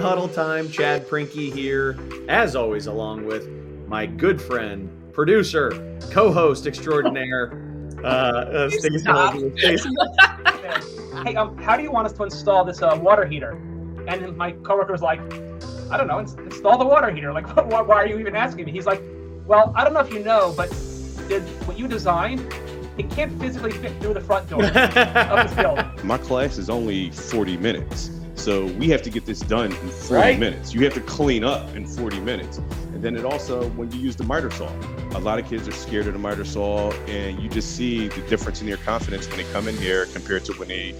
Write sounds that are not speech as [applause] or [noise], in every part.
huddle time. Chad Prinkey here, as always, along with my good friend, producer, co-host extraordinaire, uh, uh, Stacey. [laughs] Hey, um, how do you want us to install this uh, water heater? And my coworker was like, I don't know, ins- install the water heater. Like, [laughs] why, why are you even asking me? He's like, well, I don't know if you know, but did what you designed, it can't physically fit through the front door of this [laughs] building. My class is only 40 minutes. So we have to get this done in 40 Right. minutes. You have to clean up in 40 minutes. And then it also, when you use the miter saw, a lot of kids are scared of the miter saw, and you just see the difference in their confidence when they come in here compared to when they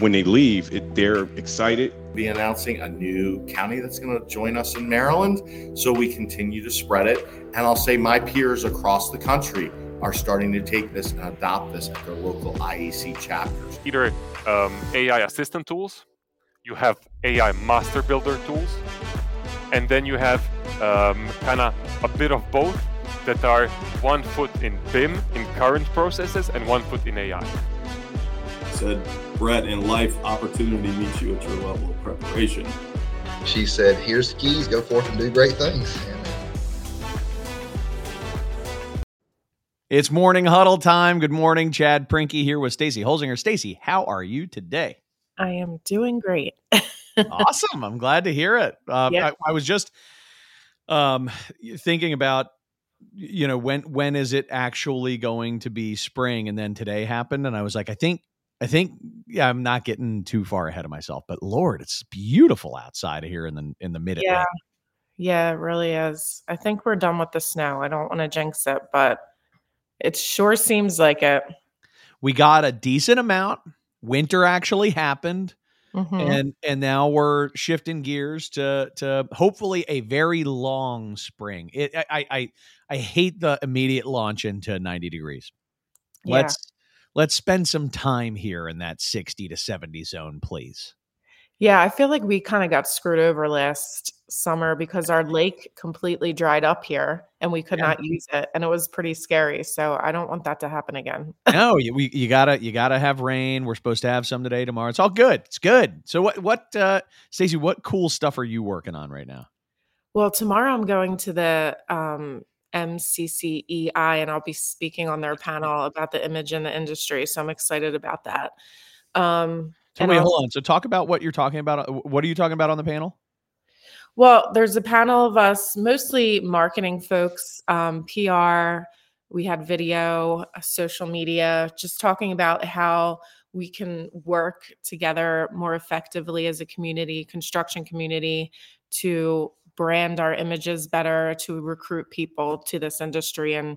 when they leave. It, they're excited. be announcing a new county that's going to join us in Maryland. So we continue to spread it. And I'll say my peers across the country are starting to take this and adopt this at their local IEC chapters. either um, AI assistant tools, you have AI master builder tools, and then you have um, kind of a bit of both that are one foot in BIM, in current processes, and one foot in AI. said, Brett, in life, opportunity meets you at your level of preparation. She said, "Here's the keys. Go forth and do great things." It's morning huddle time. Good morning, Chad Prinkey here with Stacy Holzinger. Stacy, how are you today? I am doing great. awesome. I'm glad to hear it. Yeah. I, I was just um, thinking about, you know, when when is it actually going to be spring? And then today happened, and I was like, I think, I think, yeah, I'm not getting too far ahead of myself. But Lord, it's beautiful outside of here in the in the mid. yeah. Yeah, it really is. I think we're done with the snow. I don't want to jinx it, but it sure seems like it. We got a decent amount. Winter actually happened. Mhm. and and now we're shifting gears to to hopefully a very long spring. It I I I, I hate the immediate launch into 90 degrees. Yeah. Let's let's spend some time here in that 60 to 70 zone, please. Yeah, I feel like we kind of got screwed over last summer because our lake completely dried up here and we could Yeah. not use it and it was pretty scary. So I don't want that to happen again. no, [laughs] you, we, you gotta you gotta have rain. We're supposed to have some today, tomorrow. It's all good. It's good. So what what uh Stacey, what cool stuff are you working on right now? Well, tomorrow I'm going to the um, MCCEI and I'll be speaking on their panel about the image in the industry. So I'm excited about that. Um, So and wait, I'll- hold on. So talk about what you're talking about. Uh, What are you talking about on the panel? Well, there's a panel of us, mostly marketing folks, um, PR. We had video, uh, social media, just talking about how we can work together more effectively as a community, construction community, to brand our images better, to recruit people to this industry and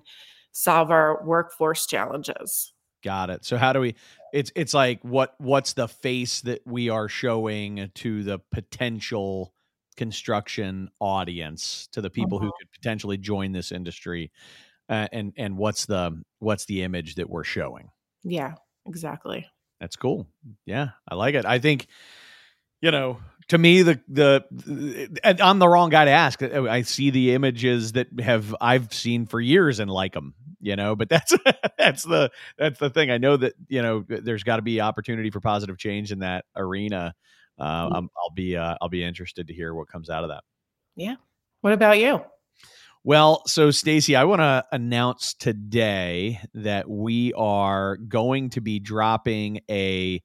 solve our workforce challenges. Got it. So how do we it's it's like what what's the face that we are showing to the potential construction audience to the people who could potentially join this industry uh, and and what's the what's the image that we're showing? Yeah, exactly. That's cool. Yeah, I like it. I think you know, to me the the and I'm the wrong guy to ask. I see the images that have I've seen for years and like them, you know, but [laughs] that's that's the that's the thing. I know that, you know, there's got to be opportunity for positive change in that arena. Uh, Mhm. I'm, I'll be uh, I'll be interested to hear what comes out of that. Yeah. What about you? Well, so Stacy, I want to announce today that we are going to be dropping a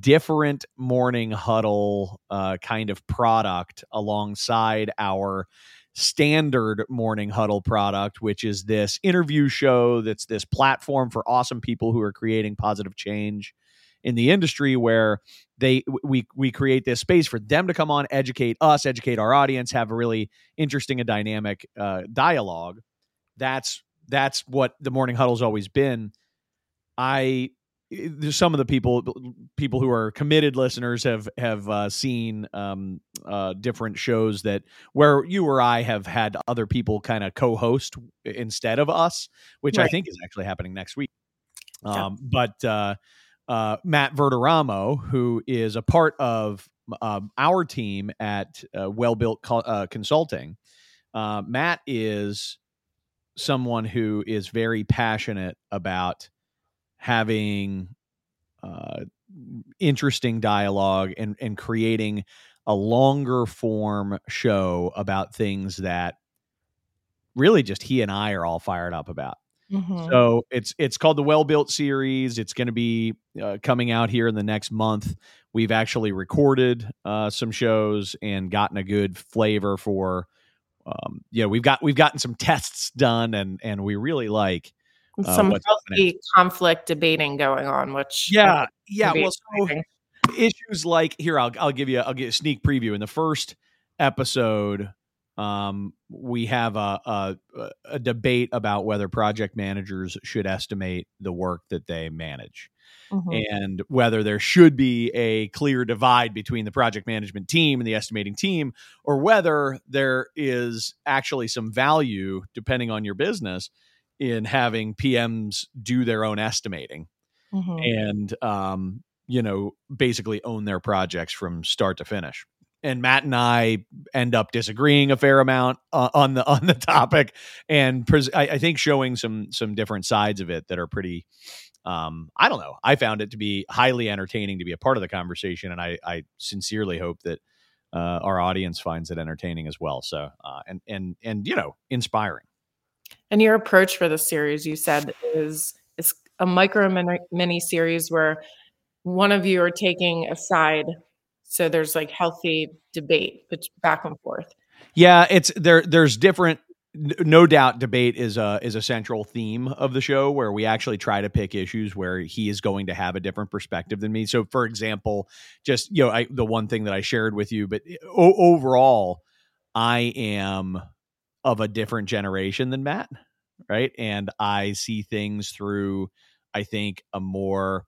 different morning huddle uh, kind of product alongside our standard morning huddle product, which is this interview show that's this platform for awesome people who are creating positive change in the industry where they we we create this space for them to come on educate us educate our audience have a really interesting and dynamic uh, dialogue. That's that's what the morning huddle's always been. I some of the people people who are committed listeners have have uh, seen um, uh, different shows that where you or I have had other people kind of co-host instead of us, which I think is actually happening next week. Yeah. Um, but uh, uh, Matt Verderamo, who is a part of um, our team at uh, Well Built Co- uh, Consulting, uh, Matt is someone who is very passionate about having uh, interesting dialogue and and creating a longer form show about things that really just he and I are all fired up about. Mhm. So it's it's called the Well Built series. It's going to be uh, coming out here in the next month. We've actually recorded uh, some shows and gotten a good flavor for. Um, yeah, we've got we've gotten some tests done, and and we really like. Uh, Some happening. healthy conflict debating going on, which Yeah, yeah. Well, so issues like here, I'll I'll give you I'll get a sneak preview. In the first episode, um, we have a, a a debate about whether project managers should estimate the work that they manage. Mhm. and whether there should be a clear divide between the project management team and the estimating team, or whether there is actually some value, depending on your business, in having PMs do their own estimating Mhm. and, um, you know, basically own their projects from start to finish. And Matt and I end up disagreeing a fair amount uh, on the on the topic, and pres- I, I think showing some some different sides of it that are pretty um, I don't know. I found it to be highly entertaining to be a part of the conversation, and I, I sincerely hope that uh, our audience finds it entertaining as well. So, uh, and and and you know, inspiring. And your approach for the series, you said, is it's a micro mini, mini series where one of you are taking a side, so there's like healthy debate back and forth. Yeah, it's there. There's different. No doubt, debate is a is a central theme of the show where we actually try to pick issues where he is going to have a different perspective than me. So, for example, just you know, I, the one thing that I shared with you, but eh, o- overall, I am of a different generation than Matt, right? And I see things through, I think, a more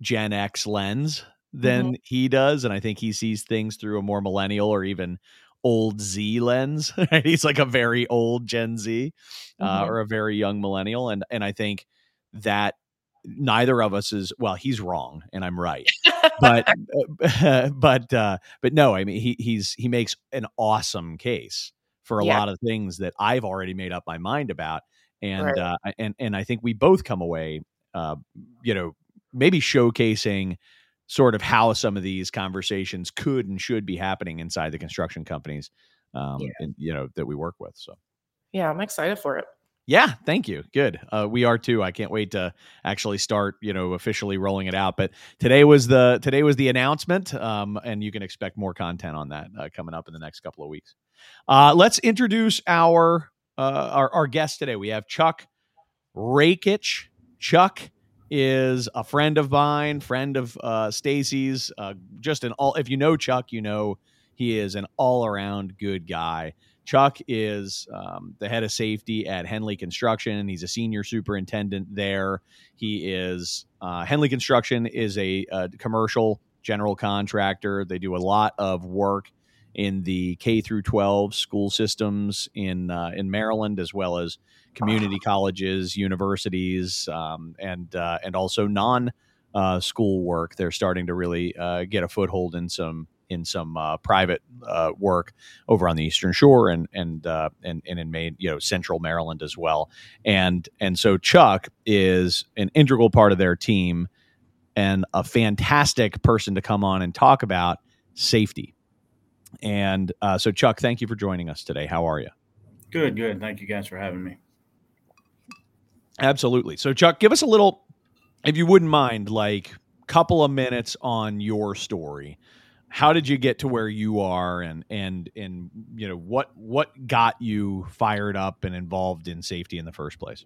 Gen X lens than he does, and I think he sees things through a more millennial or even old Z lens. [laughs] He's like a very old Gen Z uh, Mhm. or a very young millennial, and and I think that neither of us is well. He's wrong, and I'm right. but [laughs] [laughs] but uh, but no, I mean he he's he makes an awesome case for a Yeah. lot of things that I've already made up my mind about, and Right. uh, and and I think we both come away, uh, you know, maybe showcasing sort of how some of these conversations could and should be happening inside the construction companies, um, Yeah. and, you know, that we work with. So. Yeah, I'm excited for it. Yeah, thank you. Good. Uh, we are too. I can't wait to actually start, you know, officially rolling it out. But today was the today was the announcement, um, and you can expect more content on that uh, coming up in the next couple of weeks. Uh, let's introduce our uh, our our guest today. We have Chuck Rakich. Chuck is a friend of mine, friend of uh, Stacy's. Uh, just an all. If you know Chuck, you know he is an all around good guy. Chuck is um, the head of safety at Henley Construction. He's a senior superintendent there. He is uh, Henley Construction is a, uh commercial general contractor. They do a lot of work in the K through 12 school systems in uh, in Maryland, as well as community colleges, universities, um, and uh, and also non uh, school work. They're starting to really uh, get a foothold in some in some uh, private uh, work over on the Eastern Shore and and uh, and and in Maine, you know, Central Maryland as well. And and so Chuck is an integral part of their team and a fantastic person to come on and talk about safety. And uh, so, Chuck, thank you for joining us today. How are you? Good, good. Thank you guys for having me. Absolutely. So, Chuck, give us a little, if you wouldn't mind, like couple of minutes on your story. How did you get to where you are, and and and you know what what got you fired up and involved in safety in the first place?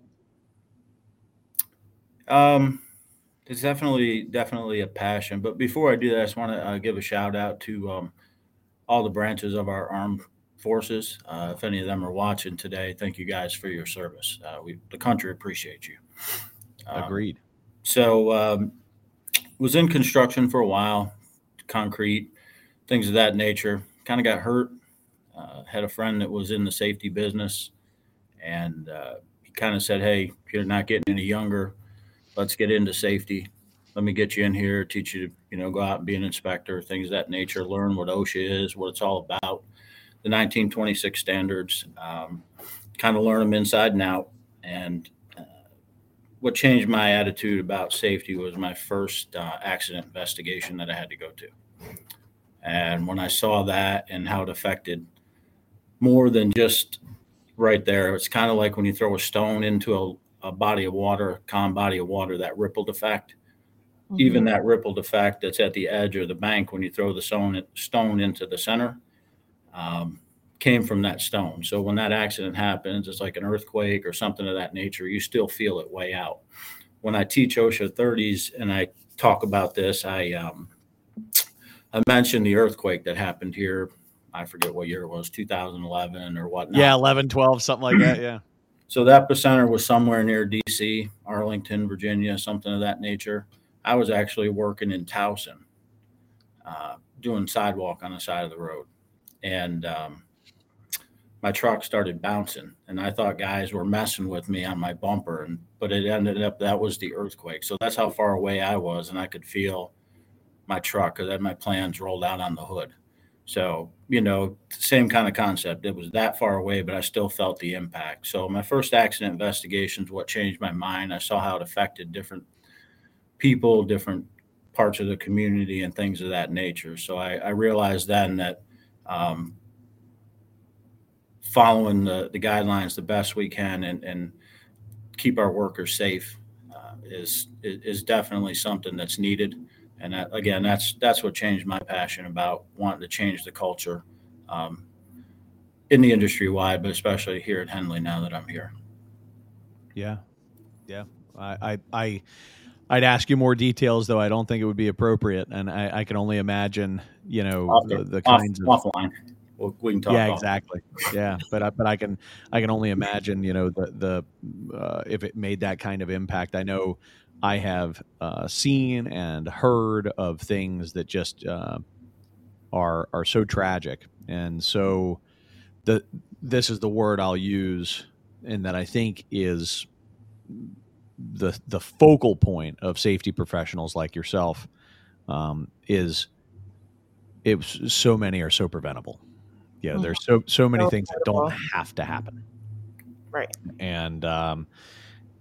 Um, it's definitely definitely a passion. But before I do that, I just want to uh, give a shout out to um, all the branches of our armed forces. Uh, if any of them are watching today, thank you guys for your service. Uh, we the country appreciates you. Um, Agreed. So um, was in construction for a while, concrete, things of that nature. Kind of got hurt. Uh, had a friend that was in the safety business, and uh, he kind of said, "Hey, you're not getting any younger. Let's get into safety. Let me get you in here, teach you to, you know, go out and be an inspector, things of that nature. Learn what OSHA is, what it's all about, the 1926 standards. Um, kind of learn them inside and out. And uh, what changed my attitude about safety was my first uh, accident investigation that I had to go to. And when I saw that and how it affected more than just right there, it's kind of like when you throw a stone into a, a body of water, a calm body of water, that rippled effect. Mm-hmm. Even that rippled effect that's at the edge or the bank when you throw the stone, stone into the center um, came from that stone. So when that accident happens, it's like an earthquake or something of that nature, you still feel it way out. When I teach OSHA 30s and I talk about this, I um, I mentioned the earthquake that happened here. I forget what year it was, 2011 or whatnot. Yeah, 11, 12, something like that. Yeah. [clears throat] So that epicenter was somewhere near DC, Arlington, Virginia, something of that nature. I was actually working in Towson, uh, doing sidewalk on the side of the road, and um, my truck started bouncing, and I thought guys were messing with me on my bumper, and but it ended up that was the earthquake. So that's how far away I was, and I could feel my truck because I had my plans rolled out on the hood. So, you know, same kind of concept. It was that far away, but I still felt the impact. So, my first accident investigation is what changed my mind. I saw how it affected different people, different parts of the community, and things of that nature. So, I, I realized then that um, following the, the guidelines the best we can and, and keep our workers safe uh, is, is definitely something that's needed and that, again, that's that's what changed my passion about wanting to change the culture um, in the industry wide, but especially here at Henley now that I'm here. Yeah, yeah. I I, I I'd ask you more details, though. I don't think it would be appropriate, and I, I can only imagine, you know, the, the off, kinds of offline. We'll, we can talk. yeah, exactly. Yeah, but I, but I can I can only imagine, you know, the the uh, if it made that kind of impact. I know I have uh, seen and heard of things that just uh, are are so tragic, and so the this is the word I'll use, and that I think is the the focal point of safety professionals like yourself um, is it so many are so preventable. Yeah, mm-hmm. there's so so many so things that don't have to happen. Right. And um,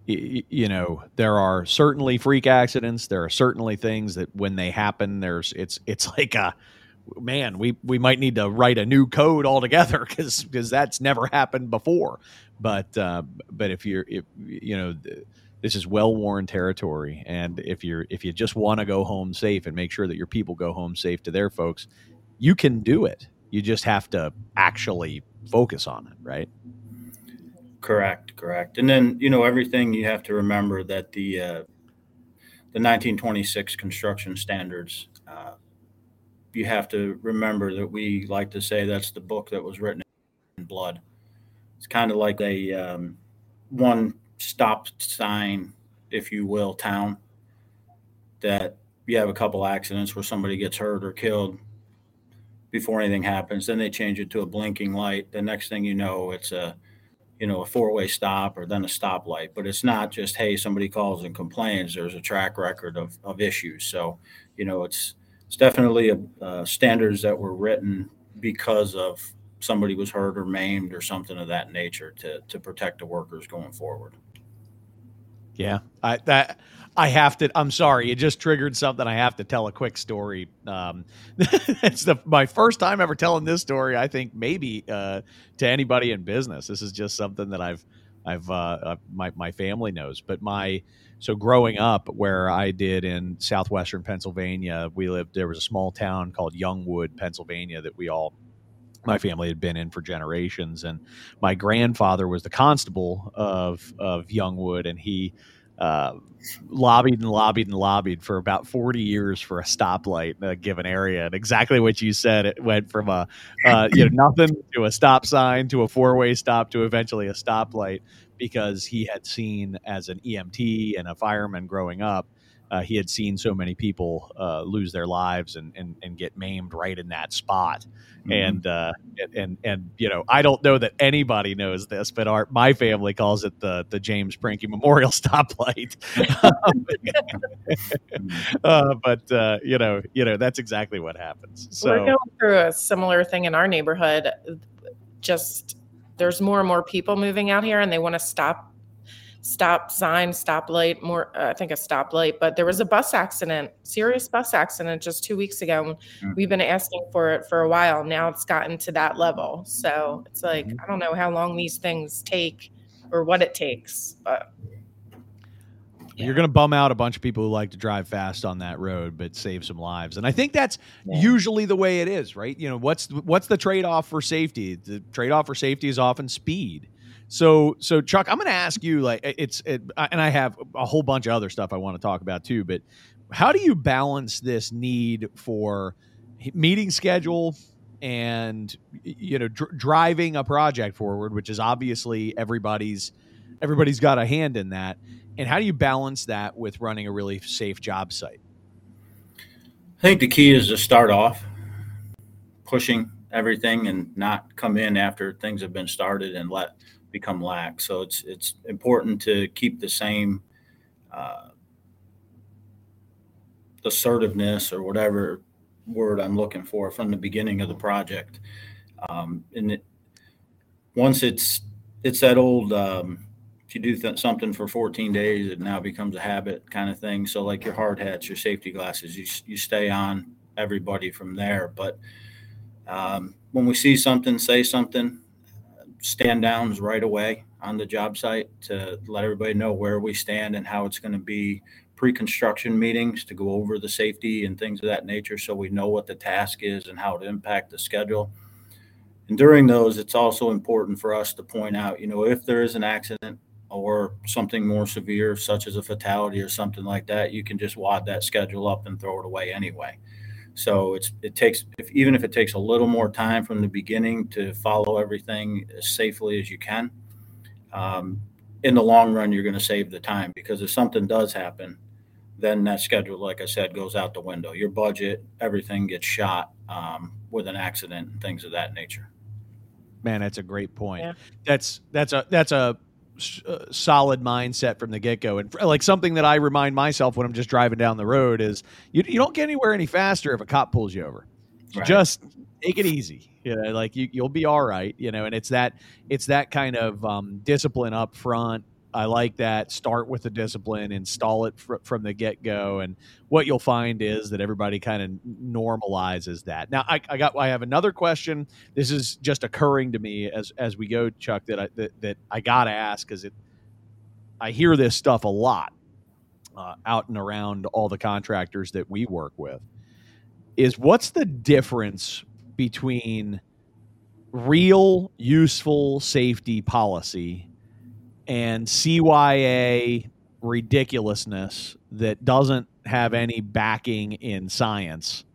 you know there are certainly freak accidents there are certainly things that when they happen there's it's it's like a man we we might need to write a new code altogether [laughs] because because that's never happened before but uh, but if you're if you know this is well worn territory and if you're if you just want to go home safe and make sure that your people go home safe to their folks you can do it you just have to actually focus on it right Correct, correct. And then you know everything you have to remember that the uh, the 1926 construction standards. Uh, you have to remember that we like to say that's the book that was written in blood. It's kind of like a um, one stop sign, if you will, town that you have a couple accidents where somebody gets hurt or killed before anything happens. Then they change it to a blinking light. The next thing you know, it's a you know, a four way stop or then a stoplight. But it's not just, hey, somebody calls and complains. There's a track record of, of issues. So, you know, it's it's definitely a, uh, standards that were written because of somebody was hurt or maimed or something of that nature to to protect the workers going forward. Yeah, I that I have to. I'm sorry, it just triggered something. I have to tell a quick story. Um, [laughs] it's the my first time ever telling this story. I think maybe uh, to anybody in business. This is just something that I've I've uh, uh, my my family knows. But my so growing up where I did in southwestern Pennsylvania, we lived. There was a small town called Youngwood, Pennsylvania, that we all my family had been in for generations. And my grandfather was the constable of of Youngwood, and he uh, lobbied and lobbied and lobbied for about 40 years for a stoplight in a given area. And exactly what you said, it went from a uh, you know nothing to a stop sign to a four way stop to eventually a stoplight because he had seen as an EMT and a fireman growing up uh, he had seen so many people uh, lose their lives and, and, and get maimed right in that spot. Mm-hmm. And, uh, and, and, you know, I don't know that anybody knows this, but our, my family calls it the, the James Pranky Memorial [laughs] Stoplight. [laughs] Uh, but, uh, you know, you know, that's exactly what happens. So we're going through a similar thing in our neighborhood. Just there's more and more people moving out here and they want to stop stop sign, stop light, more, uh, I think a stop light, but there was a bus accident, serious bus accident just two weeks ago. Mm. We've been asking for it for a while. Now it's gotten to that level. So it's like, Mhm. I don't know how long these things take or what it takes, but You're going to bum out a bunch of people who like to drive fast on that road, but save some lives. And I think that's Yeah. usually the way it is, right? You know, what's what's the trade off for safety? The trade off for safety is often speed. So, so Chuck, I'm going to ask you, like, it's, it, and I have a whole bunch of other stuff I want to talk about too. But how do you balance this need for meeting schedule and you know dr- driving a project forward, which is obviously everybody's everybody's got a hand in that and how do you balance that with running a really safe job site? I think the key is to start off pushing everything and not come in after things have been started and let become lax. So it's it's important to keep the same uh, assertiveness or whatever word I'm looking for from the beginning of the project. Um, and it, once it's it's that old um, if you do th- something for 14 days, it now becomes a habit kind of thing. So like your hard hats, your safety glasses, you you stay on everybody from there. But um, when we see something, say something, stand downs right away on the job site to let everybody know where we stand and how it's going to be pre-construction meetings to go over the safety and things of that nature so we know what the task is and how it impact the schedule. And during those it's also important for us to point out you know if there is an accident or something more severe such as a fatality or something like that you can just wad that schedule up and throw it away anyway so it's it takes if even if it takes a little more time from the beginning to follow everything as safely as you can um, in the long run you're going to save the time because if something does happen then that schedule like i said goes out the window your budget everything gets shot um, with an accident and things of that nature Man, that's a great point. Yeah. That's that's a that's a s- uh, solid mindset from the get go, and like something that I remind myself when I'm just driving down the road is you you don't get anywhere any faster if a cop pulls you over. Right. Just take it easy, you know, like you you'll be all right, you know. And it's that it's that kind of um, discipline up front. I like that. Start with the discipline, install it fr- from the get go, and what you'll find is that everybody kind of normalizes that. Now, I, I got I have another question this is just occurring to me as as we go, Chuck. That I that, that I gotta ask because it I hear this stuff a lot uh, out and around all the contractors that we work with. Is what's the difference between real useful safety policy and CYA ridiculousness that doesn't have any backing in science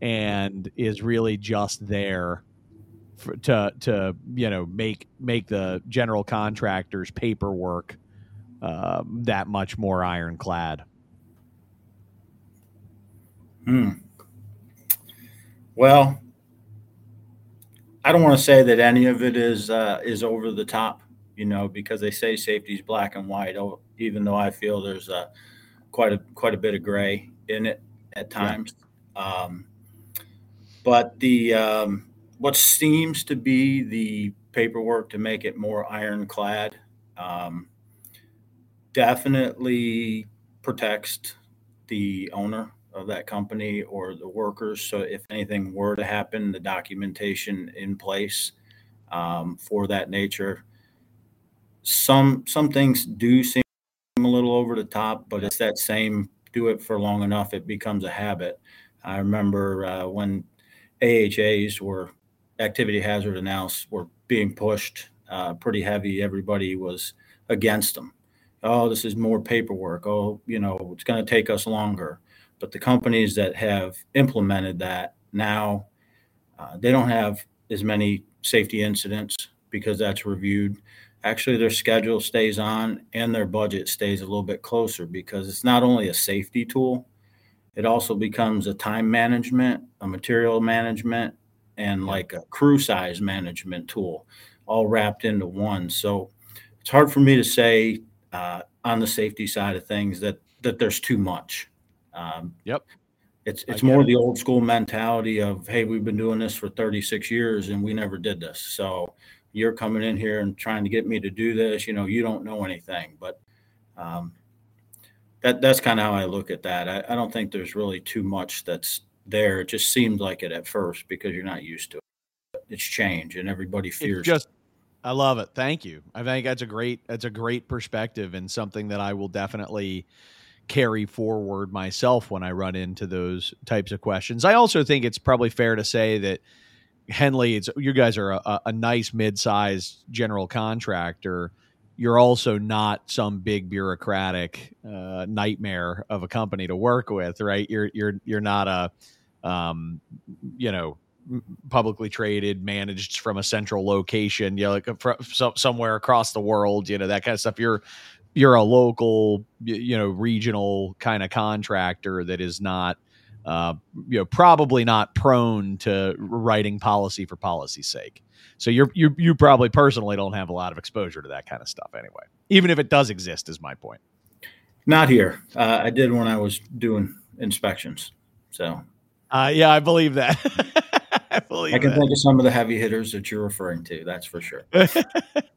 and is really just there for, to to you know make make the general contractors paperwork um, that much more ironclad. Hmm. Well, I don't want to say that any of it is uh, is over the top, you know, because they say safety is black and white. Oh, even though I feel there's uh, quite a quite a bit of gray in it at times. Um, but the um, what seems to be the paperwork to make it more ironclad um, definitely protects the owner of that company or the workers. So if anything were to happen, the documentation in place um, for that nature. Some some things do seem a little over the top, but it's that same do it for long enough, it becomes a habit. I remember uh, when AHAs were activity hazard analysis were being pushed uh, pretty heavy. Everybody was against them. Oh, this is more paperwork. Oh, you know, it's going to take us longer. But the companies that have implemented that now, uh, they don't have as many safety incidents because that's reviewed. Actually, their schedule stays on and their budget stays a little bit closer because it's not only a safety tool, it also becomes a time management, a material management, and like a crew size management tool, all wrapped into one. So it's hard for me to say uh, on the safety side of things that that there's too much. Um, Yep. It's it's more it. the old school mentality of hey, we've been doing this for 36 years and we never did this. So you're coming in here and trying to get me to do this. You know, you don't know anything. But Um, that that's kind of how I look at that. I, I don't think there's really too much that's there. It just seemed like it at first because you're not used to it. It's change, and everybody fears. It's just, I love it. Thank you. I think that's a great that's a great perspective and something that I will definitely carry forward myself when I run into those types of questions. I also think it's probably fair to say that Henley, it's you guys are a, a nice mid-sized general contractor. You're also not some big bureaucratic uh, nightmare of a company to work with, right? You're you're you're not a, um, you know, publicly traded, managed from a central location, you know, like from, somewhere across the world, you know, that kind of stuff. You're you're a local, you know, regional kind of contractor that is not, uh, you know, probably not prone to writing policy for policy's sake. So you're you you probably personally don't have a lot of exposure to that kind of stuff anyway, even if it does exist. Is my point. Not here. Uh, I did when I was doing inspections. So. Uh, yeah, I believe that. [laughs] I believe. I can that. think of some of the heavy hitters that you're referring to. That's for sure. [laughs]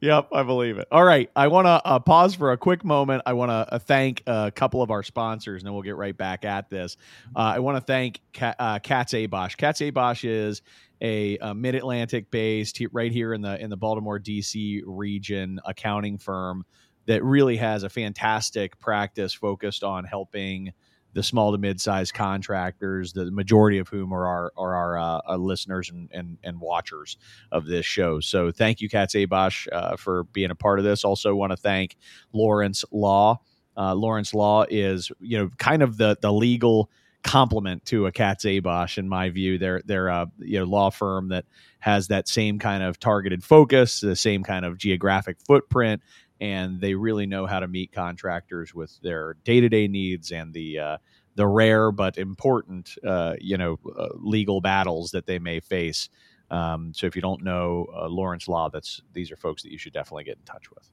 yep, I believe it. All right, I want to uh, pause for a quick moment. I want to uh, thank a couple of our sponsors, and then we'll get right back at this. Uh, I want to thank Kat, uh, Katz Abosch. Katz is a, a Mid Atlantic based right here in the in the Baltimore D.C. region accounting firm that really has a fantastic practice focused on helping the small to mid-sized contractors, the majority of whom are our are our, uh, our listeners and, and, and watchers of this show. So thank you, Katz Abosch, uh, for being a part of this. Also, want to thank Lawrence Law. Uh, Lawrence Law is you know kind of the the legal complement to a Katz Abosch in my view. They're they're a you know law firm that has that same kind of targeted focus, the same kind of geographic footprint, and they really know how to meet contractors with their day-to-day needs and the uh, the rare but important uh, you know uh, legal battles that they may face. Um, so if you don't know uh, Lawrence Law, that's these are folks that you should definitely get in touch with.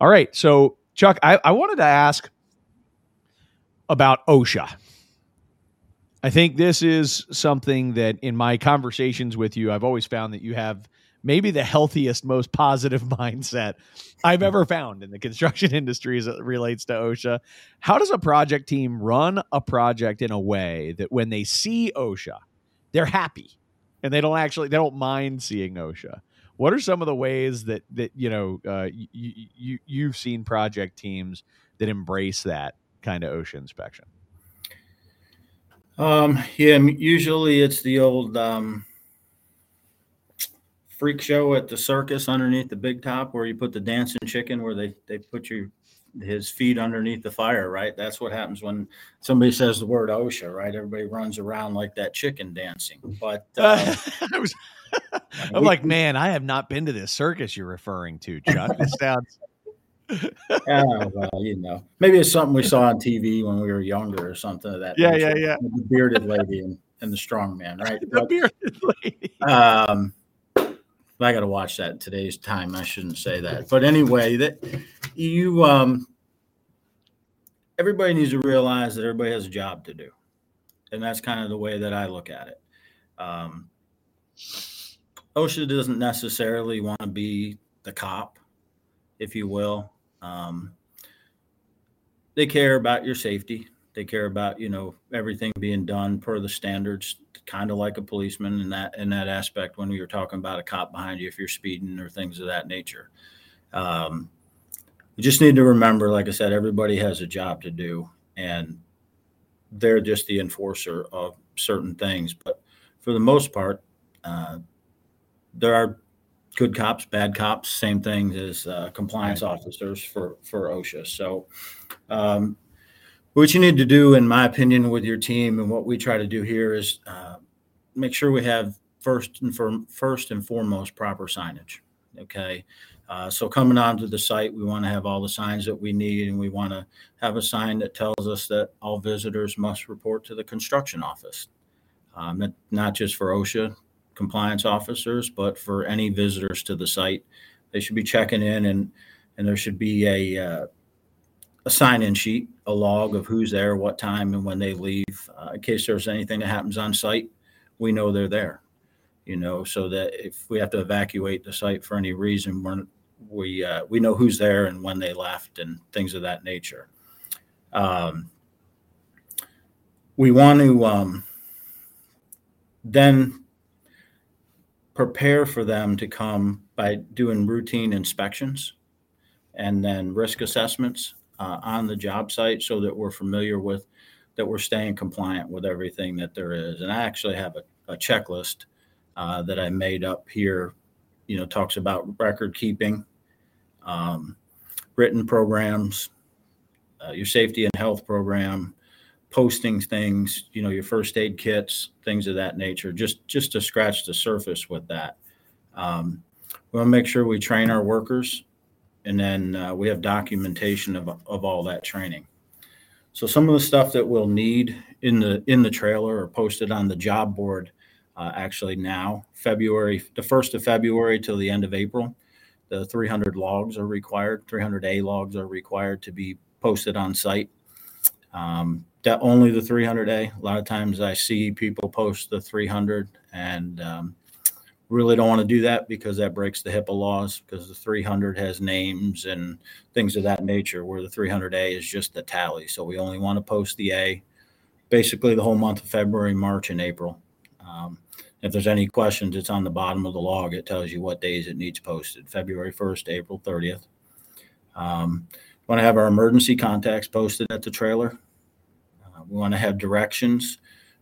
All right, so Chuck, I, I wanted to ask about OSHA. I think this is something that in my conversations with you, I've always found that you have maybe the healthiest, most positive [laughs] mindset I've ever found in the construction [laughs] industry as it relates to OSHA. How does a project team run a project in a way that when they see OSHA, they're happy and they don't actually they don't mind seeing OSHA? What are some of the ways that that you know uh, you, you you've seen project teams that embrace that kind of OSHA inspection? Um, yeah, usually it's the old um, freak show at the circus underneath the big top where you put the dancing chicken where they they put you his feet underneath the fire right that's what happens when somebody says the word osha right everybody runs around like that chicken dancing but [laughs] uh, I was, [laughs] i'm we, like man i have not been to this circus you're referring to chuck it [laughs] sounds oh, well, you know, maybe it's something we saw on TV when we were younger or something of that. Yeah, nature. yeah, yeah. The bearded lady and, and the strong man, right? the but, bearded lady. Um, I got to watch that in today's time. I shouldn't say that, but anyway, that you um, everybody needs to realize that everybody has a job to do, and that's kind of the way that I look at it. Um, OSHA doesn't necessarily want to be the cop, if you will. Um, they care about your safety. They care about you know everything being done per the standards kind of like a policeman in that in that aspect when we were talking about a cop behind you if you're speeding or things of that nature. Um, you just need to remember, like I said, everybody has a job to do, and they're just the enforcer of certain things. But for the most part, uh, there are good cops, bad cops, same things as uh, compliance officers for for OSHA. So um, what you need to do, in my opinion, with your team and what we try to do here is uh, make sure we have first and for, first and foremost proper signage. Okay. Uh, so coming onto the site, we want to have all the signs that we need, and we want to have a sign that tells us that all visitors must report to the construction office. Um, not just for OSHA compliance officers, but for any visitors to the site. They should be checking in, and and there should be a uh, a sign-in sheet, a log of who's there, what time, and when they leave. Uh, in case there's anything that happens on site, we know they're there. You know, so that if we have to evacuate the site for any reason, we're we uh, we know who's there and when they left and things of that nature. Um, we want to um, then prepare for them to come by doing routine inspections and then risk assessments uh, on the job site so that we're familiar with that we're staying compliant with everything that there is. And I actually have a, a checklist uh, that I made up here, you know, talks about record keeping, um, written programs, uh, your safety and health program, posting things, you know, your first aid kits, things of that nature, just just to scratch the surface with that. Um, we want to make sure we train our workers, and then uh, we have documentation of, of all that training. So some of the stuff that we'll need in the in the trailer or posted on the job board uh, actually now February the first of February till the end of April, the 300 logs are required. 300A logs are required to be posted on site. Um, that only the 300A. A lot of times I see people post the 300 and um, really don't want to do that because that breaks the HIPAA laws because the 300 has names and things of that nature, where the 300A is just the tally. So we only want to post the A basically the whole month of February, March, and April. Um, if there's any questions, it's on the bottom of the log. It tells you what days it needs posted February 1st, April 30th. Um, we want to have our emergency contacts posted at the trailer. Uh, we want to have directions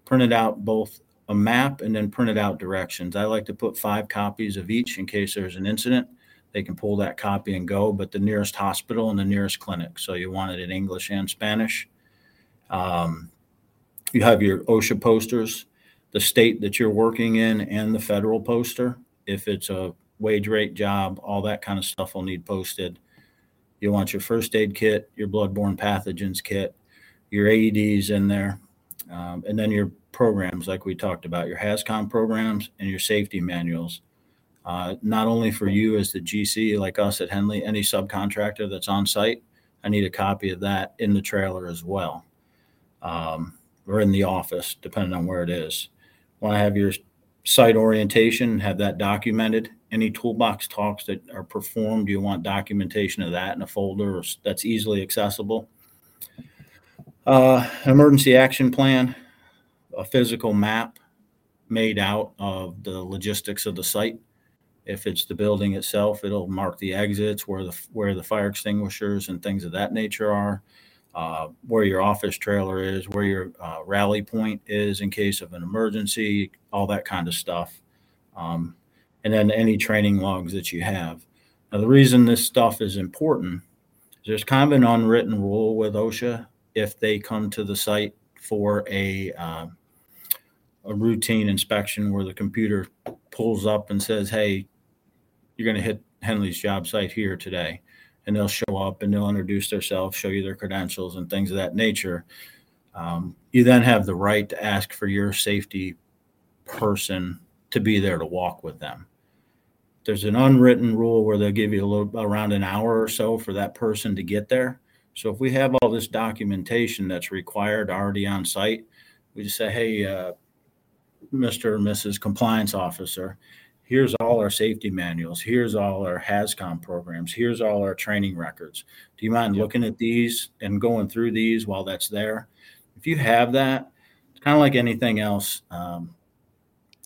printed out both a map and then printed out directions. I like to put five copies of each in case there's an incident. They can pull that copy and go, but the nearest hospital and the nearest clinic. So you want it in English and Spanish. Um, you have your OSHA posters, the state that you're working in, and the federal poster. If it's a wage rate job, all that kind of stuff will need posted. You want your first aid kit, your bloodborne pathogens kit, your AEDs in there, um, and then your programs like we talked about, your HAZCOM programs and your safety manuals. Uh, not only for you as the GC, like us at Henley, any subcontractor that's on site, I need a copy of that in the trailer as well, um, or in the office, depending on where it is. Want to have your site orientation, have that documented. Any toolbox talks that are performed, you want documentation of that in a folder that's easily accessible. Uh, emergency action plan, a physical map made out of the logistics of the site. If it's the building itself, it'll mark the exits where the where the fire extinguishers and things of that nature are, uh, where your office trailer is, where your uh, rally point is in case of an emergency, all that kind of stuff, um, and then any training logs that you have. Now, the reason this stuff is important is there's kind of an unwritten rule with OSHA if they come to the site for a uh, a routine inspection where the computer pulls up and says, "Hey, you're going to hit Henley's job site here today," and they'll show up and they'll introduce themselves, show you their credentials and things of that nature. Um, you then have the right to ask for your safety person to be there to walk with them. There's an unwritten rule where they'll give you a little around an hour or so for that person to get there. So if we have all this documentation that's required already on site, we just say, "Hey, uh, Mr. or Mrs. Compliance Officer, here's all our safety manuals. Here's all our HAZCOM programs. Here's all our training records. Do you mind yep. looking at these and going through these while that's there? If you have that, it's kind of like anything else. Um,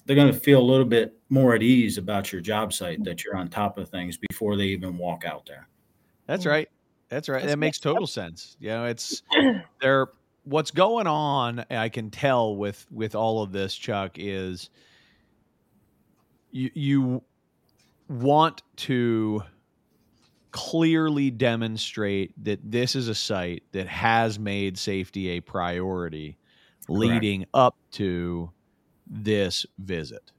they're going to feel a little bit more at ease about your job site that you're on top of things before they even walk out there. That's right. That's right. That's that makes total sense. You know, it's [clears throat] they're what's going on i can tell with with all of this chuck is you you want to clearly demonstrate that this is a site that has made safety a priority Correct. leading up to this visit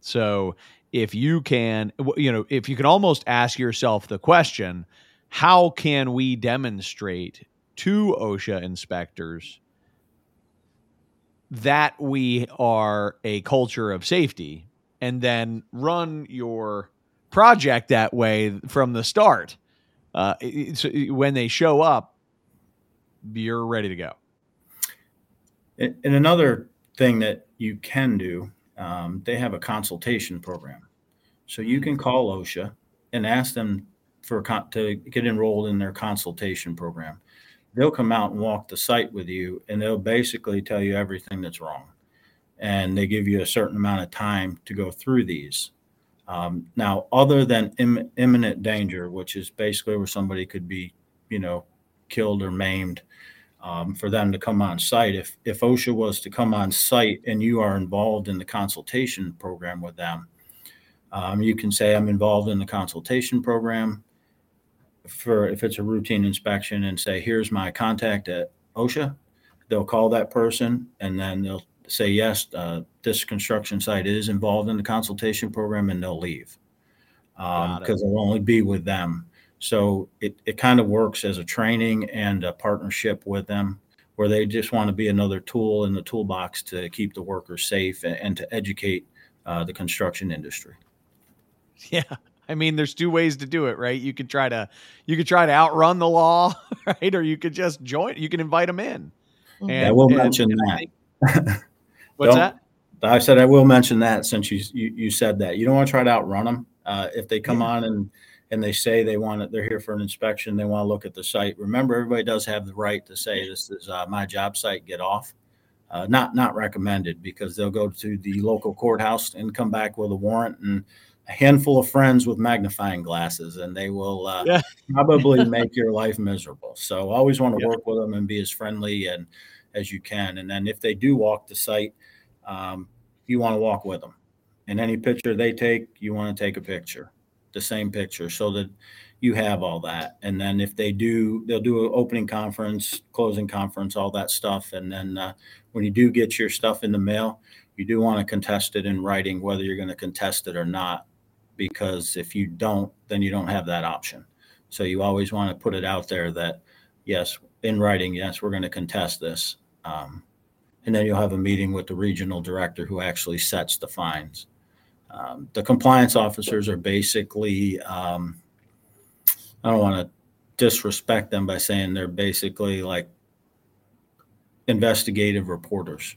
so if you can you know if you can almost ask yourself the question how can we demonstrate to OSHA inspectors that we are a culture of safety and then run your project that way from the start. Uh, when they show up, you're ready to go. And another thing that you can do, um, they have a consultation program. So you can call OSHA and ask them for to get enrolled in their consultation program. They'll come out and walk the site with you, and they'll basically tell you everything that's wrong, and they give you a certain amount of time to go through these. Um, now, other than Im- imminent danger, which is basically where somebody could be, you know, killed or maimed, um, for them to come on site. If if OSHA was to come on site and you are involved in the consultation program with them, um, you can say I'm involved in the consultation program for if it's a routine inspection and say here's my contact at OSHA. They'll call that person and then they'll say yes, uh, this construction site is involved in the consultation program, and they'll leave because they'll only be with them. So it, it kind of works as a training and a partnership with them where they just want to be another tool in the toolbox to keep the workers safe and, and to educate uh, the construction industry. [laughs] Yeah. I mean, there's two ways to do it, right? You could try to you could try to outrun the law, [laughs] right? Or you could just join. You can invite them in. Mhm. I will and- mention and that. think- [laughs] What's Don't- that? I said I will mention that since you you, you said that you don't want to try to outrun them. Uh, if they come on and and they say they want it, they're here for an inspection, they want to look at the site. Remember, everybody does have the right to say this is uh, my job site. Get off. Uh, not not recommended because they'll go to the local courthouse and come back with a warrant and a handful of friends with magnifying glasses, and they will uh, Yeah. [laughs] probably make your life miserable. So always want to work with them and be as friendly and as you can. And then if they do walk the site, um, you want to walk with them. And any picture they take, you want to take a picture, the same picture, so that you have all that. And then if they do, they'll do an opening conference, closing conference, all that stuff. And then uh, when you do get your stuff in the mail, you do want to contest it in writing, whether you're going to contest it or not. Because if you don't, then you don't have that option. So you always want to put it out there that, yes, in writing, yes, we're going to contest this. Um, and then you'll have a meeting with the regional director who actually sets the fines. Um, the compliance officers are basically, um, I don't want to disrespect them by saying they're basically like investigative reporters.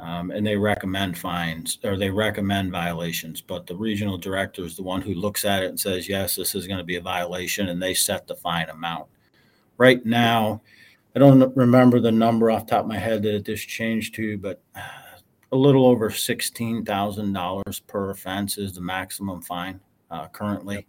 Um, and they recommend fines or they recommend violations, but the regional director is the one who looks at it and says, yes, this is going to be a violation, and they set the fine amount. Right now, I don't remember the number off the top of my head that it just changed to, but uh, a little over sixteen thousand dollars per offense is the maximum fine uh, currently.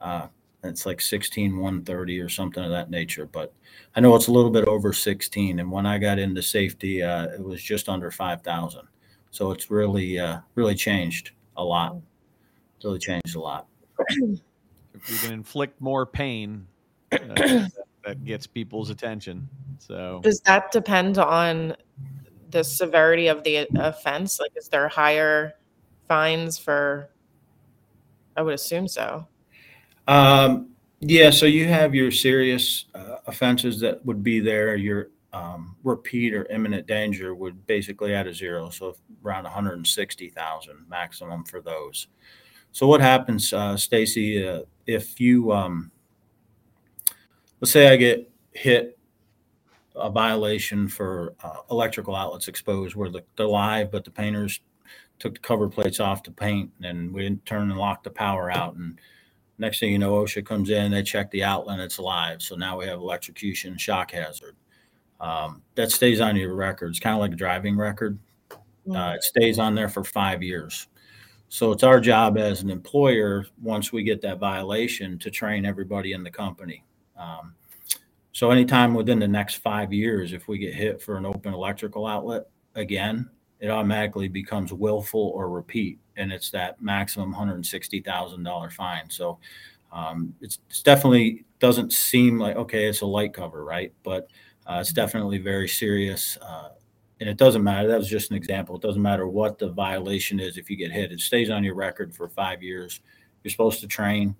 Uh, it's like sixteen one thirty or something of that nature, but I know it's a little bit over sixteen. And when I got into safety, uh, it was just under five thousand. So it's really, uh, really changed a lot. It's really changed a lot. If you can inflict more pain, uh, that, that gets people's attention. So Does that depend on the severity of the offense? Like, is there higher fines for? I would assume so. Um, yeah, so you have your serious uh, offenses that would be there. Your um, repeat or imminent danger would basically add a zero, so around 160,000 maximum for those. So what happens, uh, Stacy, uh, if you, um, let's say I get hit a violation for uh, electrical outlets exposed where the, they're live, but the painters took the cover plates off to paint and we didn't turn and lock the power out and Next thing you know, OSHA comes in, they check the outlet, and it's live. So now we have electrocution, shock hazard. Um, that stays on your record. It's kind of like a driving record. Uh, it stays on there for five years. So it's our job as an employer, once we get that violation, to train everybody in the company. Um, so anytime within the next five years, if we get hit for an open electrical outlet again, it automatically becomes willful or repeat, and it's that maximum hundred and sixty thousand dollar fine. So um, it's, it's definitely doesn't seem like okay, it's a light cover, right? But uh, it's definitely very serious, uh, and it doesn't matter. That was just an example. It doesn't matter what the violation is. If you get hit, it stays on your record for five years. You're supposed to train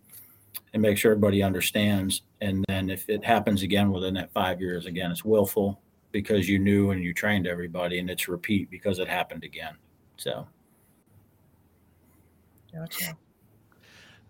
and make sure everybody understands. And then if it happens again within that five years, again, it's willful because you knew and you trained everybody, and it's repeat because it happened again. So. Gotcha.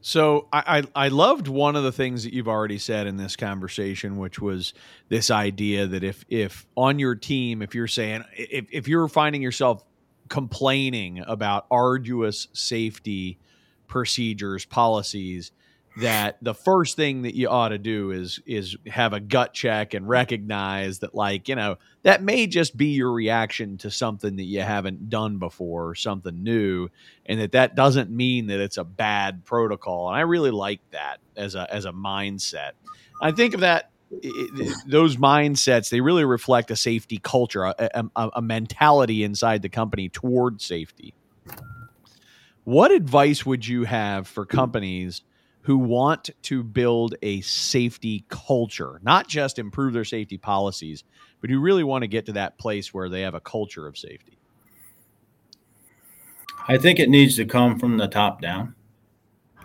So I, I I loved one of the things that you've already said in this conversation, which was this idea that if if on your team, if you're saying if if you're finding yourself complaining about arduous safety procedures, policies, that the first thing that you ought to do is is have a gut check and recognize that like you know that may just be your reaction to something that you haven't done before something new and that that doesn't mean that it's a bad protocol. And i really like that as a as a mindset. I think of that those mindsets they really reflect a safety culture a, a, a mentality inside the company toward safety. What advice would you have for companies who want to build a safety culture, not just improve their safety policies, but who really want to get to that place where they have a culture of safety? I think it needs to come from the top down,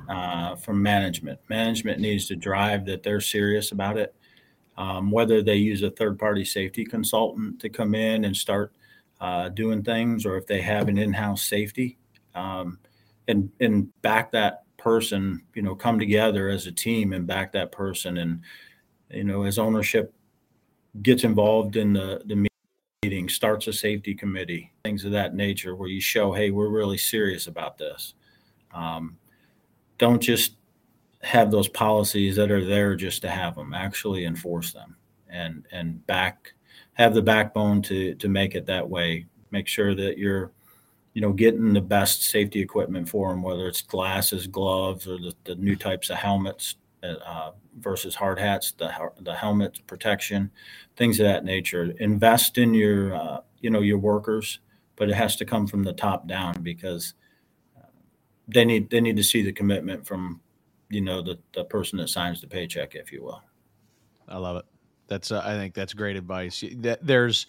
uh, from management. Management needs to drive that they're serious about it. Um, whether they use a third party safety consultant to come in and start uh, doing things, or if they have an in house safety um, and, and back that person, you know, come together as a team and back that person. And, you know, as ownership gets involved in the, the meeting, starts a safety committee, things of that nature, where you show, hey, we're really serious about this. Um, don't just have those policies that are there just to have them, actually enforce them and, and back, have the backbone to, to make it that way. Make sure that you're, you know, getting the best safety equipment for them, whether it's glasses, gloves, or the, the new types of helmets uh, versus hard hats, the the helmet protection, things of that nature. Invest in your, uh, you know, your workers, but it has to come from the top down because uh, they need they need to see the commitment from, you know, the the person that signs the paycheck, if you will. I love it. That's uh, I think that's great advice. That there's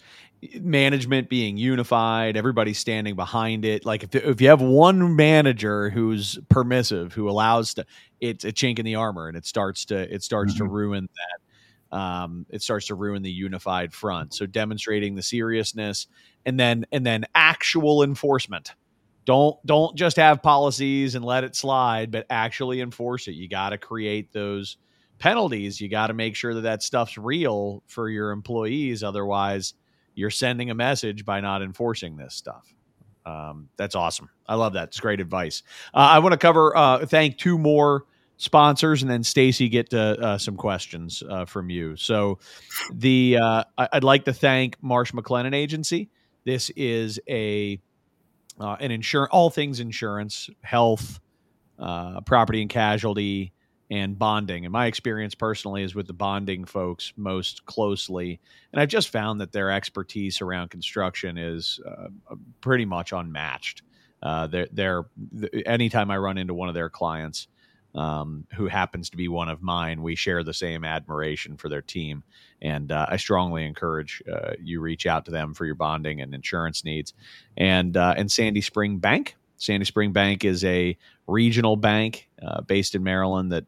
management being unified, everybody standing behind it. Like if if you have one manager who's permissive, who allows to, it's a chink in the armor, and it starts to it starts mm-hmm. to ruin that. Um, it starts to ruin the unified front. So demonstrating the seriousness, and then and then actual enforcement. Don't don't just have policies and let it slide, but actually enforce it. You got to create those penalties, you got to make sure that that stuff's real for your employees. Otherwise, you're sending a message by not enforcing this stuff. Um, that's awesome. I love that. It's great advice. Uh, I want to cover, uh, thank two more sponsors, and then Stacy get to uh, some questions uh, from you. So, the uh, I'd like to thank Marsh McLennan Agency. This is a uh, an insurance, all things insurance, health, property and casualty, and bonding. And my experience personally is with the bonding folks most closely. And I've just found that their expertise around construction is uh, pretty much unmatched. Uh, they're, they're, anytime I run into one of their clients um, who happens to be one of mine, we share the same admiration for their team. And uh, I strongly encourage uh, you reach out to them for your bonding and insurance needs. And uh, and Sandy Spring Bank. Sandy Spring Bank is a regional bank uh, based in Maryland that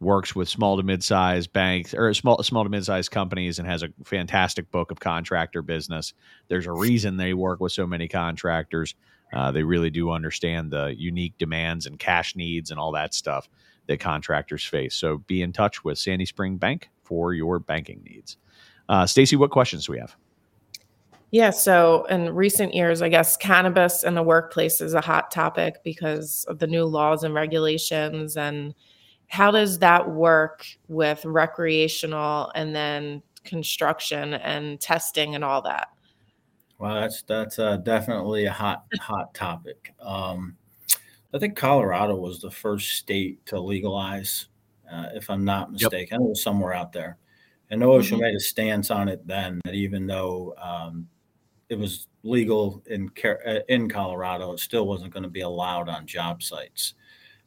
works with small to mid-sized banks or small small to mid-sized companies and has a fantastic book of contractor business. There's a reason they work with so many contractors. Uh, they really do understand the unique demands and cash needs and all that stuff that contractors face. So be in touch with Sandy Spring Bank for your banking needs. Uh, Stacy, what questions do we have? Yeah, so in recent years, I guess cannabis in the workplace is a hot topic because of the new laws and regulations and how does that work with recreational and then construction and testing and all that? Well, that's that's uh, definitely a hot hot topic. Um, I think Colorado was the first state to legalize, uh, if I'm not mistaken. Yep. It was somewhere out there, and OSHA mm-hmm. made a stance on it then that even though um, it was legal in uh, in Colorado, it still wasn't going to be allowed on job sites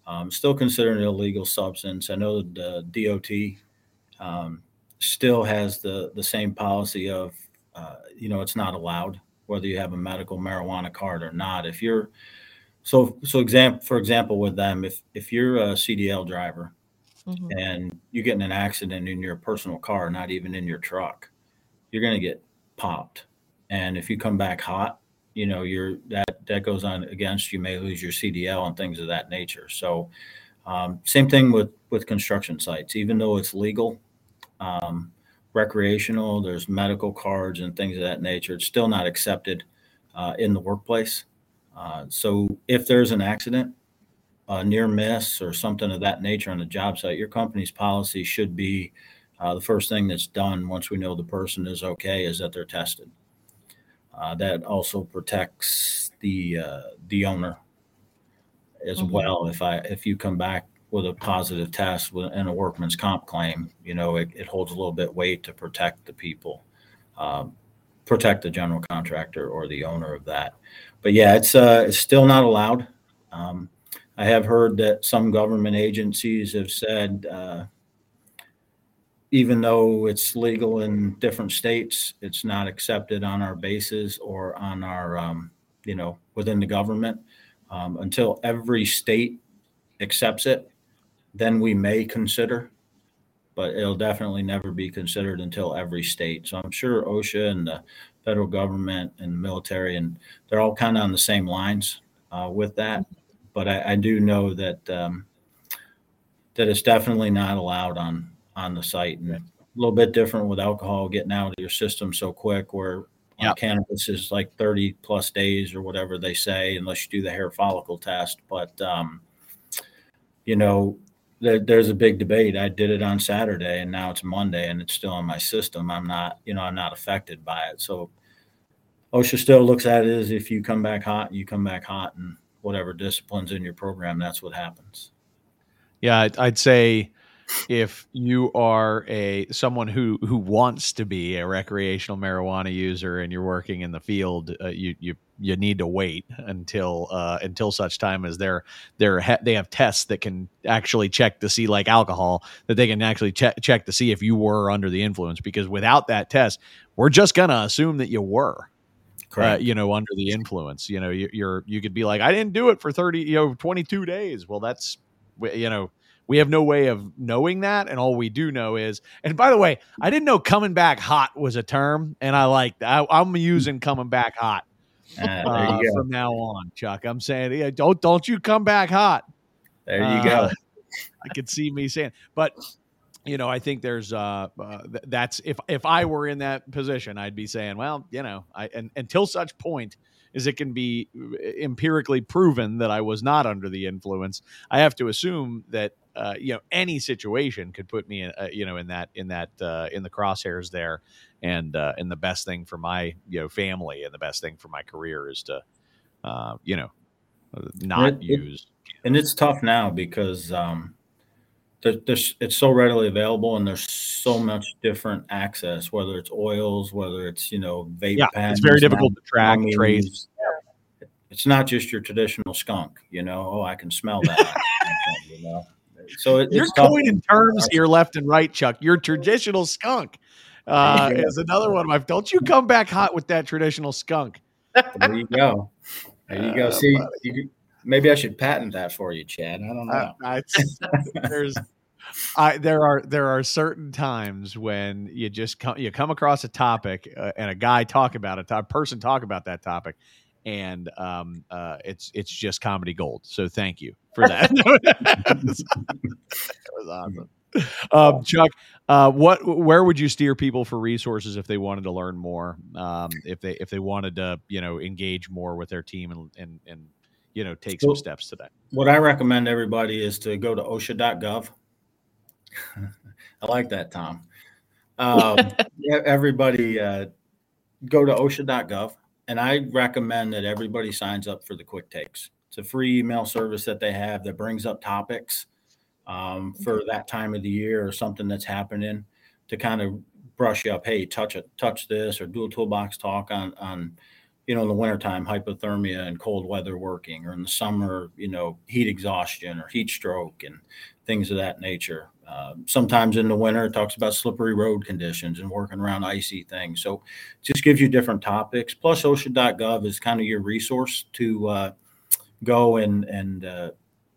um, still considered an illegal substance. I know the DOT um, still has the the same policy of uh, you know it's not allowed whether you have a medical marijuana card or not. If you're so so example for example with them, if if you're a CDL driver mm-hmm. and you get in an accident in your personal car, not even in your truck, you're going to get popped. And if you come back hot, you know you're that that goes on against you may lose your cdl and things of that nature. So um, same thing with with construction sites. Even though it's legal um, recreational there's medical cards and things of that nature it's still not accepted uh, in the workplace. Uh, so if there's an accident a near miss or something of that nature on the job site, your company's policy should be uh, the first thing that's done once we know the person is okay is that they're tested. Uh, that also protects the uh, the owner as Mhm. well. If I if you come back with a positive test with, and a workman's comp claim, you know it, it holds a little bit weight to protect the people, um, protect the general contractor or the owner of that. But yeah, it's uh, it's still not allowed. Um, I have heard that some government agencies have said, uh, even though it's legal in different states, it's not accepted on our bases or on our, um, you know, within the government. Um, until every state accepts it, then we may consider, but it'll definitely never be considered until every state. So I'm sure OSHA and the federal government and the military, and they're all kind of on the same lines uh, with that but I, I do know that um, that it's definitely not allowed on on the site, and a little bit different with alcohol getting out of your system so quick. Where on Yep. cannabis is like thirty plus days or whatever they say, unless you do the hair follicle test. But um, you know, there, there's a big debate. I did it on Saturday, and now it's Monday, and it's still in my system. I'm not, you know, I'm not affected by it. So OSHA still looks at it as if you come back hot, you come back hot, and whatever disciplines in your program, that's what happens. Yeah, I'd, I'd say if you are a someone who who wants to be a recreational marijuana user and you're working in the field, uh, you you you need to wait until uh, until such time as they're they're ha- they have tests that can actually check to see like alcohol that they can actually check check to see if you were under the influence because without that test, we're just gonna assume that you were uh, you know, under the influence. You know, you, you're you could be like, I didn't do it for thirty, you know, twenty two days. Well, that's you know, we have no way of knowing that, and all we do know is. And by the way, I didn't know coming back hot was a term, and I like that. I, I'm using coming back hot [laughs] Ah, there uh, go. from now on, Chuck. I'm saying, yeah, don't don't you come back hot. There you Uh, go. [laughs] I could see me saying, but you know, I think there's uh, uh th- that's if if I were in that position, I'd be saying, well, you know, I and until such point as it can be uh, empirically proven that I was not under the influence, I have to assume that uh, you know any situation could put me, in, uh, you know, in that in that uh, in the crosshairs there, and uh, and the best thing for my you know family and the best thing for my career is to, uh, you know, uh, not It- it- use. and it's tough now because um, there, there's it's so readily available and there's so much different access whether it's oils whether it's you know vape Yeah, pens it's very difficult to track, gummies. trace. it's not just your traditional skunk you know oh i can smell that [laughs] you know so it, You're coining terms here left and right, Chuck. Your traditional skunk uh, There you go. is another one of my. Don't you come back hot with that traditional skunk? there you go there you go Uh, see you, maybe i should patent that for you chad i don't know Uh, [laughs] there's, I there are there are certain times when you just come you come across a topic uh, and a guy talk about it, a person talk about that topic, and um, uh, it's it's just comedy gold. So thank you for that. [laughs] that was awesome. Um, Chuck, uh, what where would you steer people for resources if they wanted to learn more? Um, if they if they wanted to you know engage more with their team and and, and you know take some steps to that. what I recommend everybody is to go to OSHA.gov. [laughs] I like that, Tom. Um, [laughs] everybody uh, go to OSHA.gov, and I recommend that everybody signs up for the quick takes. It's a free email service that they have that brings up topics um, for that time of the year or something that's happening to kind of brush you up. Hey, touch it, touch this, or do a toolbox talk on on you know, in the wintertime, hypothermia and cold weather working, or in the summer, you know, heat exhaustion or heat stroke and things of that nature. Uh, sometimes in the winter, it talks about slippery road conditions and working around icy things. So it just gives you different topics. Plus, OSHA.gov is kind of your resource to uh, go and, and uh,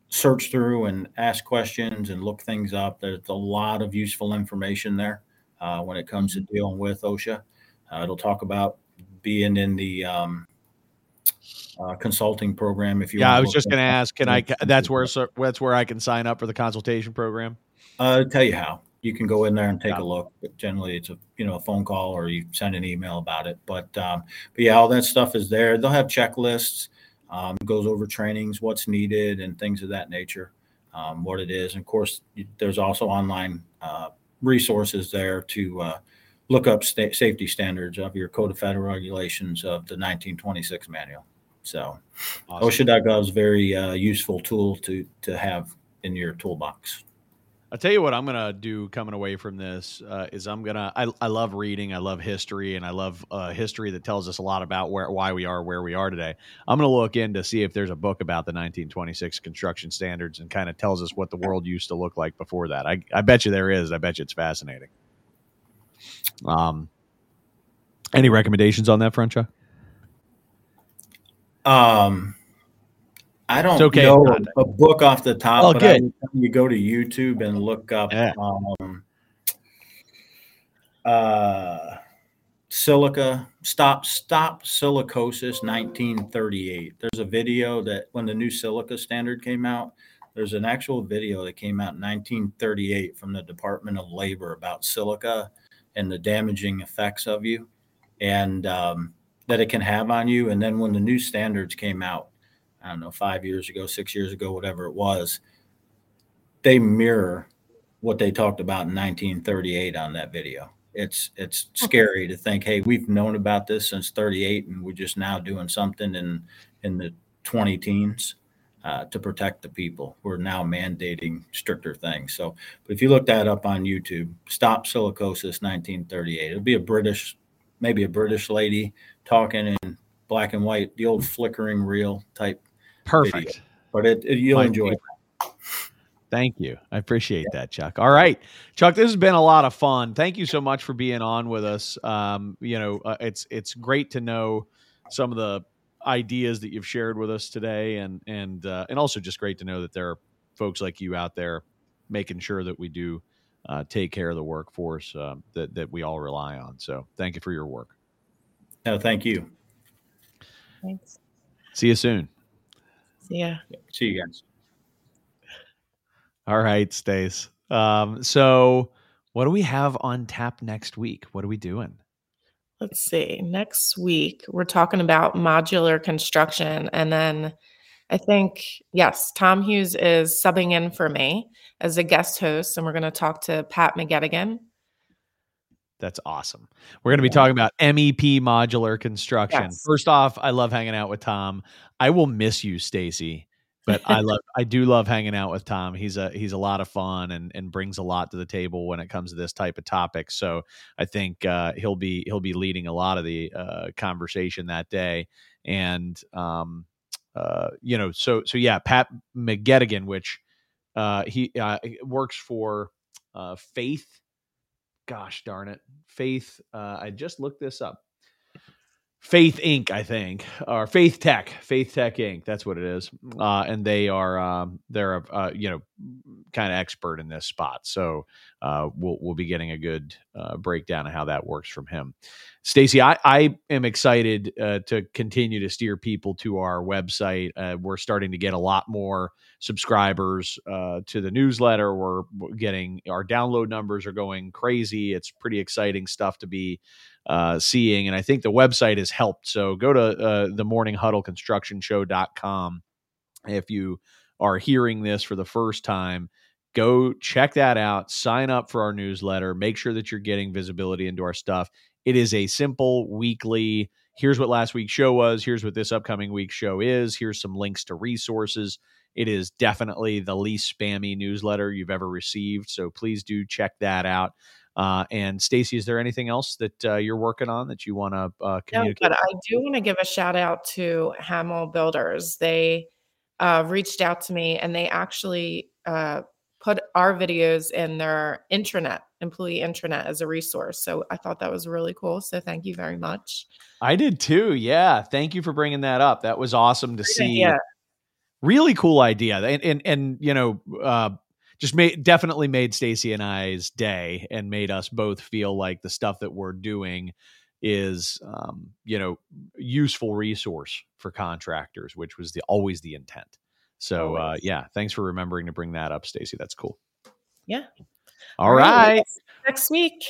search through and ask questions and look things up. There's a lot of useful information there uh, when it comes to dealing with OSHA. Uh, it'll talk about being in the um, uh, consulting program. If you Yeah, I was just going to ask. Can I? That's where so- that's where I can sign up for the consultation program. Uh, tell you how. You can go in there and take Yeah. a look. But generally, it's a you know a phone call or you send an email about it. But um, but yeah, all that stuff is there. They'll have checklists. Um, goes over trainings, what's needed, and things of that nature, um, what it is. And of course, there's also online uh, resources there to uh, look up sta- safety standards of your Code of Federal Regulations of the 1926 manual. So, awesome. OSHA.gov is a very uh, useful tool to to have in your toolbox. I'll tell you what I'm gonna do coming away from this uh, is I'm gonna I, I love reading I love history and I love uh, history that tells us a lot about where why we are where we are today. I'm gonna look in to see if there's a book about the 1926 construction standards and kind of tells us what the world used to look like before that. I I bet you there is. I bet you it's fascinating. Um, any recommendations on that front, Chuck? Um, I don't okay know a book off the top, oh, but good. you go to YouTube and look up yeah. um, uh, silica stop stop silicosis 1938. There's a video that when the new silica standard came out, there's an actual video that came out in 1938 from the Department of Labor about silica and the damaging effects of you, and um, that it can have on you. And then when the new standards came out I don't know, five years ago, six years ago, whatever it was, they mirror what they talked about in 1938 on that video. It's it's scary to think, hey, we've known about this since 38, and we're just now doing something in in the 20 teens uh, to protect the people. We're now mandating stricter things. So, but if you look that up on YouTube, stop silicosis 1938. It'll be a British, maybe a British lady talking in black and white, the old flickering reel type Perfect. Video. But it, it you'll My enjoy it. Thank you. I appreciate yeah. that, Chuck. All right, Chuck, this has been a lot of fun. Thank you so much for being on with us. Um, you know, uh, it's it's great to know some of the ideas that you've shared with us today, and and uh, and also just great to know that there are folks like you out there making sure that we do uh, take care of the workforce uh, that that we all rely on. So, thank you for your work. No, thank you. Thanks. See you soon. See ya. See you guys. All right, Stace. Um, so what do we have on tap next week? What are we doing? Let's see. Next week, we're talking about modular construction. And then I think, yes, Tom Hughes is subbing in for me as a guest host. And we're going to talk to Pat McGettigan. That's awesome. We're going to be talking about MEP modular construction. Yes. First off, I love hanging out with Tom. I will miss you, Stacy, but I love I do love hanging out with Tom. He's a he's a lot of fun and and brings a lot to the table when it comes to this type of topic. So I think uh, he'll be he'll be leading a lot of the uh, conversation that day. And um, uh, you know, so so yeah, Pat McGettigan, which uh, he uh, works for uh, Faith gosh darn it, Faith. Uh, I just looked this up. Faith Inc. I think, or Faith Tech, Faith Tech Inc. That's what it is, uh, and they are um, they're a uh, you know kind of expert in this spot. So uh, we'll we'll be getting a good uh, breakdown of how that works from him. Stacy, I, I am excited uh, to continue to steer people to our website. Uh, we're starting to get a lot more subscribers to the newsletter. We're getting our download numbers are going crazy. It's pretty exciting stuff to be uh, seeing. And I think the website has helped. So go to uh, the morning huddle construction show.com. If you are hearing this for the first time, go check that out. Sign up for our newsletter. Make sure that you're getting visibility into our stuff. It is a simple weekly. Here's what last week's show was. Here's what this upcoming week's show is. Here's some links to resources. It is definitely the least spammy newsletter you've ever received. So please do check that out. Uh, and Stacy, is there anything else that uh, you're working on that you want to uh, communicate? No, but I do want to give a shout out to Hamel Builders. They uh, reached out to me and they actually uh, put our videos in their intranet, employee intranet, as a resource. So I thought that was really cool. So thank you very much. I did too. Yeah, thank you for bringing that up. That was awesome to Great see. Idea. Really cool idea, and and, and you know uh, just made definitely made Stacy and I's day and made us both feel like the stuff that we're doing is um, you know useful resource for contractors, which was the always the intent. So uh, yeah, thanks for remembering to bring that up, Stacy. That's cool. Yeah. All, All right. right. Next week.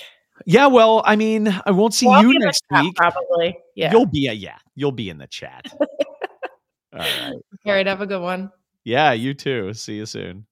Yeah, well, I mean, I won't see well, you next week. Probably. Yeah. You'll be a yeah, you'll be in the chat. [laughs] All right. All right. Have a good one. Yeah, you too. See you soon.